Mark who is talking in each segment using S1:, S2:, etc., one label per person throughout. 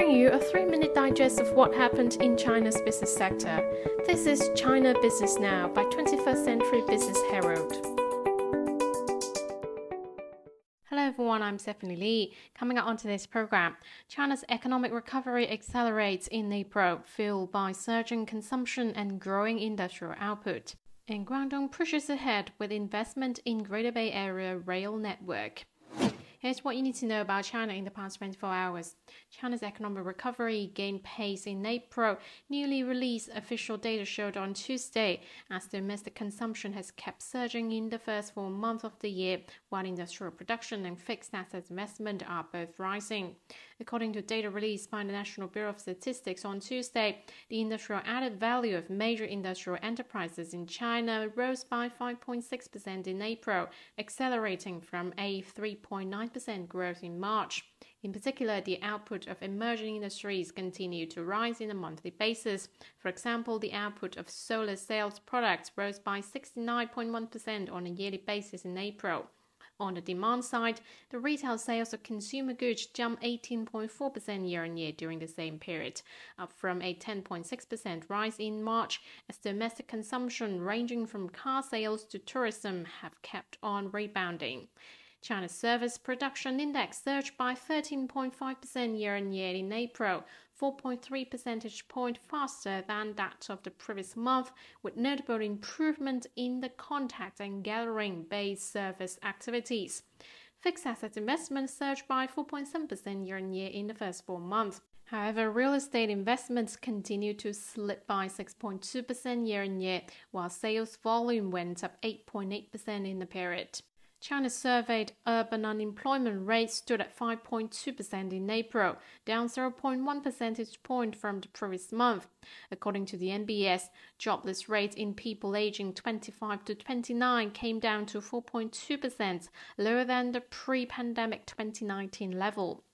S1: bring you a three minute digest of what happened in China's business sector. This is China Business Now by 21st Century Business Herald. Hello everyone, I'm Stephanie Lee. Coming up on today's program, China's economic recovery accelerates in April, fueled by surging consumption and growing industrial output. And Guangdong pushes ahead with investment in Greater Bay Area rail network. Here's what you need to know about China in the past 24 hours. China's economic recovery gained pace in April. Newly released official data showed on Tuesday as domestic consumption has kept surging in the first four months of the year, while industrial production and fixed asset investment are both rising. According to data released by the National Bureau of Statistics on Tuesday, the industrial added value of major industrial enterprises in China rose by 5.6% in April, accelerating from a 3.9% growth in March. In particular, the output of emerging industries continued to rise on a monthly basis. For example, the output of solar cells products rose by 69.1% on a yearly basis in April. On the demand side, the retail sales of consumer goods jumped 18.4% year on year during the same period, up from a 10.6% rise in March, as domestic consumption ranging from car sales to tourism have kept on rebounding. China's service production index surged by 13.5% year on year in April, 4.3 percentage point faster than that of the previous month, with notable improvement in the contact and gathering based service activities. Fixed asset investment surged by 4.7% year on year in the first four months. However, real estate investments continued to slip by 6.2% year on year, while sales volume went up 8.8% in the period. China's surveyed urban unemployment rate stood at 5.2% in April, down 0.1 percentage point from the previous month. According to the NBS, jobless rate in people aging 25 to 29 came down to 4.2%, lower than the pre-pandemic 2019 level.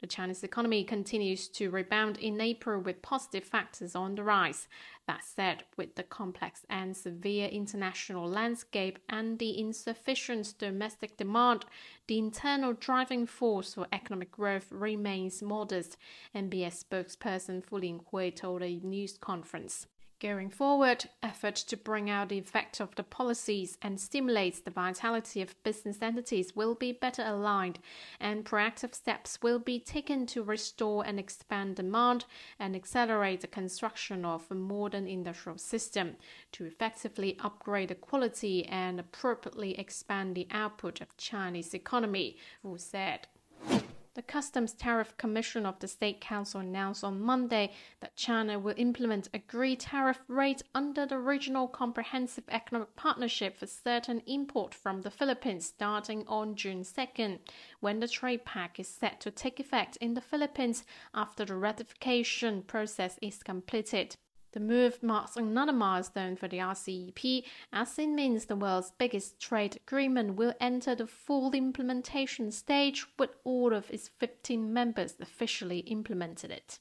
S1: The Chinese economy continues to rebound in April with positive factors on the rise. That said, with the complex and severe international landscape and the insufficient domestic demand, the internal driving force for economic growth remains modest, NBS spokesperson Fu Linghui told a news conference. Going forward, efforts to bring out the effect of the policies and stimulate the vitality of business entities will be better aligned, and proactive steps will be taken to restore and expand demand and accelerate the construction of a modern industrial system to effectively upgrade the quality and appropriately expand the output of Chinese economy, Fu said. The Customs Tariff Commission of the State Council announced on Monday that China will implement agreed tariff rates under the Regional Comprehensive Economic Partnership for certain import from the Philippines starting on June 2nd, when the trade pact is set to take effect in the Philippines after the ratification process is completed. The move marks another milestone for the RCEP as it means the world's biggest trade agreement will enter the full implementation stage with all of its 15 members officially implemented it.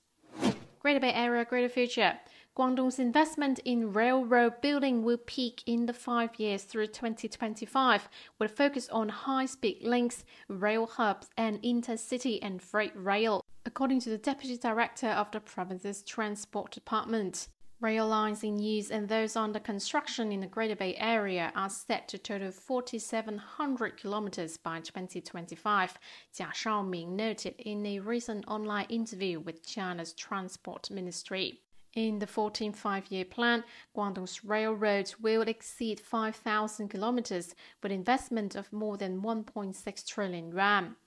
S1: Greater Bay Area, Greater Future. Guangdong's investment in railroad building will peak in the five years through 2025, with a focus on high speed links, rail hubs, and intercity and freight rail, according to the Deputy Director of the province's Transport Department. Rail lines in use and those under construction in the Greater Bay Area are set to total 4,700 kilometers by 2025, Jia Shaoming noted in a recent online interview with China's Transport Ministry. In the 14th five-year plan, Guangdong's railroads will exceed 5,000 kilometers with investment of more than 1.6 trillion yuan.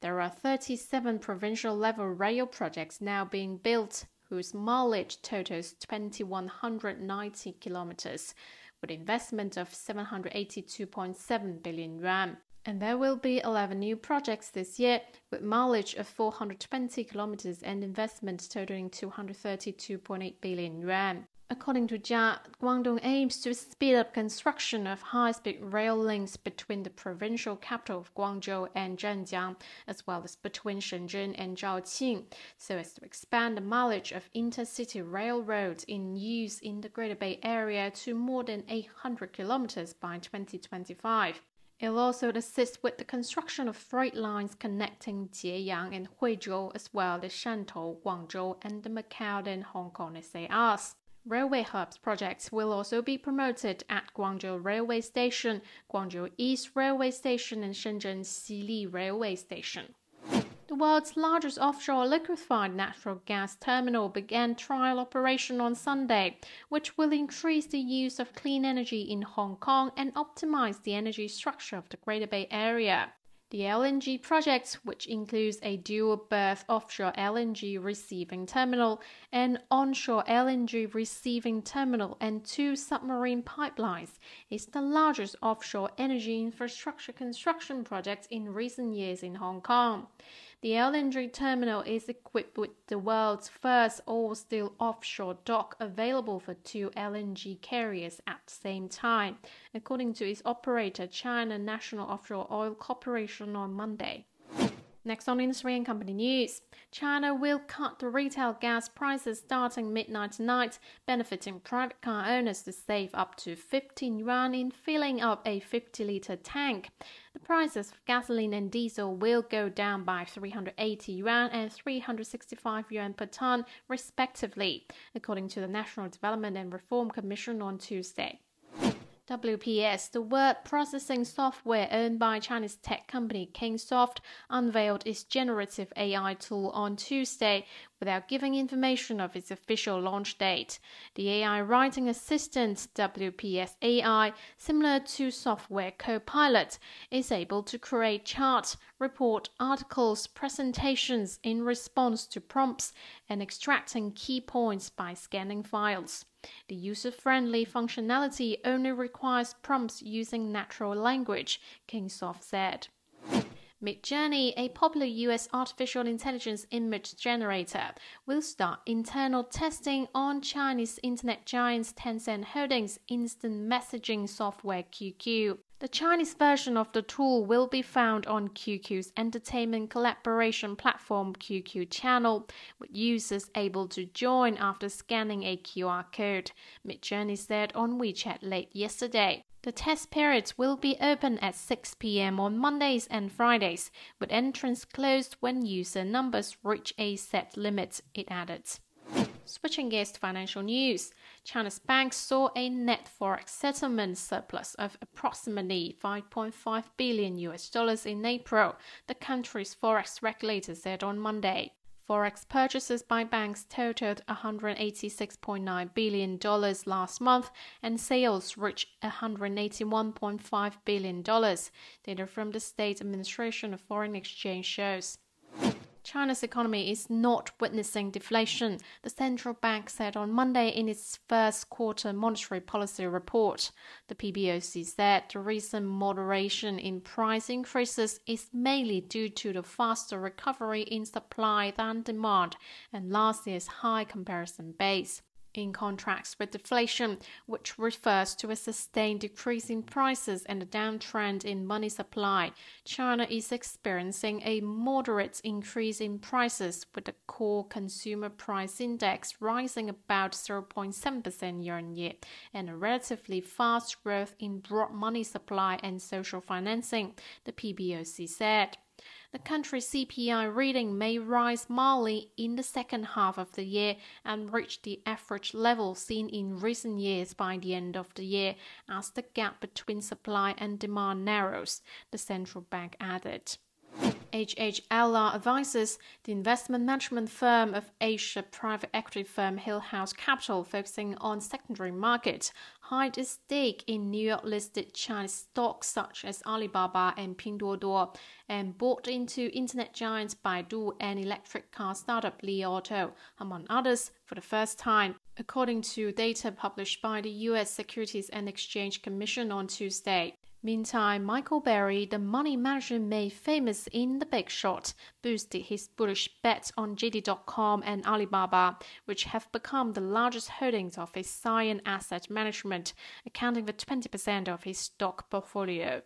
S1: There are 37 provincial level rail projects now being built whose mileage totals 2190 kilometers, with investment of 782.7 billion yuan. And there will be 11 new projects this year with mileage of 420 kilometers and investment totaling 232.8 billion yuan. According to Jia, Guangdong aims to speed up construction of high-speed rail links between the provincial capital of Guangzhou and Zhanjiang, as well as between Shenzhen and Zhaoqing, so as to expand the mileage of intercity railroads in use in the Greater Bay Area to more than 800 kilometers by 2025. It'll also assist with the construction of freight lines connecting Jieyang and Huizhou, as well as Shantou, Guangzhou, and the Macau and Hong Kong SARs. Railway hubs projects will also be promoted at Guangzhou Railway Station, Guangzhou East Railway Station, and Shenzhen Xili Railway Station. The world's largest offshore liquefied natural gas terminal began trial operation on Sunday, which will increase the use of clean energy in Hong Kong and optimize the energy structure of the Greater Bay Area. The LNG project, which includes a dual berth offshore LNG receiving terminal, an onshore LNG receiving terminal, and two submarine pipelines, is the largest offshore energy infrastructure construction project in recent years in Hong Kong. The LNG terminal is equipped with the world's first all-steel offshore dock available for two LNG carriers at the same time, according to its operator China National Offshore Oil Corporation on Monday. Next on Industry and Company News, China will cut the retail gas prices starting midnight tonight, benefiting private car owners to save up to 15 yuan in filling up a 50 liter tank. Prices of gasoline and diesel will go down by 380 yuan and 365 yuan per ton, respectively, according to the National Development and Reform Commission on Tuesday. WPS, the word processing software owned by Chinese tech company Kingsoft, unveiled its generative AI tool on Tuesday without giving information of its official launch date. The AI writing assistant WPS AI, similar to software Copilot, is able to create charts, report articles, presentations in response to prompts, and extracting key points by scanning files. The user-friendly functionality only requires prompts using natural language, Kingsoft said. Midjourney, a popular US artificial intelligence image generator, will start internal testing on Chinese internet giants Tencent Holdings' instant messaging software QQ. The Chinese version of the tool will be found on QQ's entertainment collaboration platform QQ Channel, with users able to join after scanning a QR code, Midjourney said on WeChat late yesterday. The test periods will be open at 6 p.m. on Mondays and Fridays, with entrance closed when user numbers reach a set limit, it added. Switching gears to financial news, China's banks saw a net forex settlement surplus of approximately 5.5 billion US dollars in April, the country's forex regulator said on Monday. Forex purchases by banks totaled $186.9 billion last month, and sales reached $181.5 billion, data from the State Administration of Foreign Exchange shows. China's economy is not witnessing deflation, the central bank said on Monday in its first quarter monetary policy report. The PBOC said the recent moderation in price increases is mainly due to the faster recovery in supply than demand and last year's high comparison base in contrast with deflation, which refers to a sustained decrease in prices and a downtrend in money supply. China is experiencing a moderate increase in prices, with the core consumer price index rising about 0.7% year on year, and a relatively fast growth in broad money supply and social financing, the PBOC said. The country's CPI reading may rise mildly in the second half of the year and reach the average level seen in recent years by the end of the year as the gap between supply and demand narrows, the central bank added. HHLR Advisors, the investment management firm of Asia private equity firm Hillhouse Capital focusing on secondary markets, hide its stake in New York listed Chinese stocks such as Alibaba and Pinduoduo and bought into internet giants Baidu and electric car startup Li Auto, among others, for the first time, according to data published by the U.S. Securities and Exchange Commission on Tuesday. Meantime, Michael Burry, the money manager made famous in The Big Short, boosted his bullish bet on JD.com and Alibaba, which have become the largest holdings of his Scion Asset Management, accounting for 20% of his stock portfolio.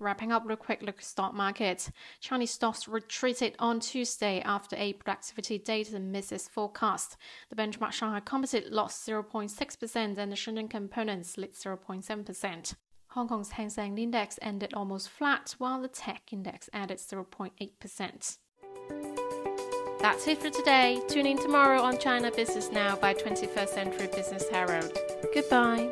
S1: Wrapping up a quick look stock markets. Chinese stocks retreated on Tuesday after a productivity data misses forecast. The benchmark Shanghai Composite lost 0.6% and the Shenzhen Component slid 0.7%. Hong Kong's Hang Seng Index ended almost flat, while the tech index added 0.8%. That's it for today. Tune in tomorrow on China Business Now by 21st Century Business Herald. Goodbye.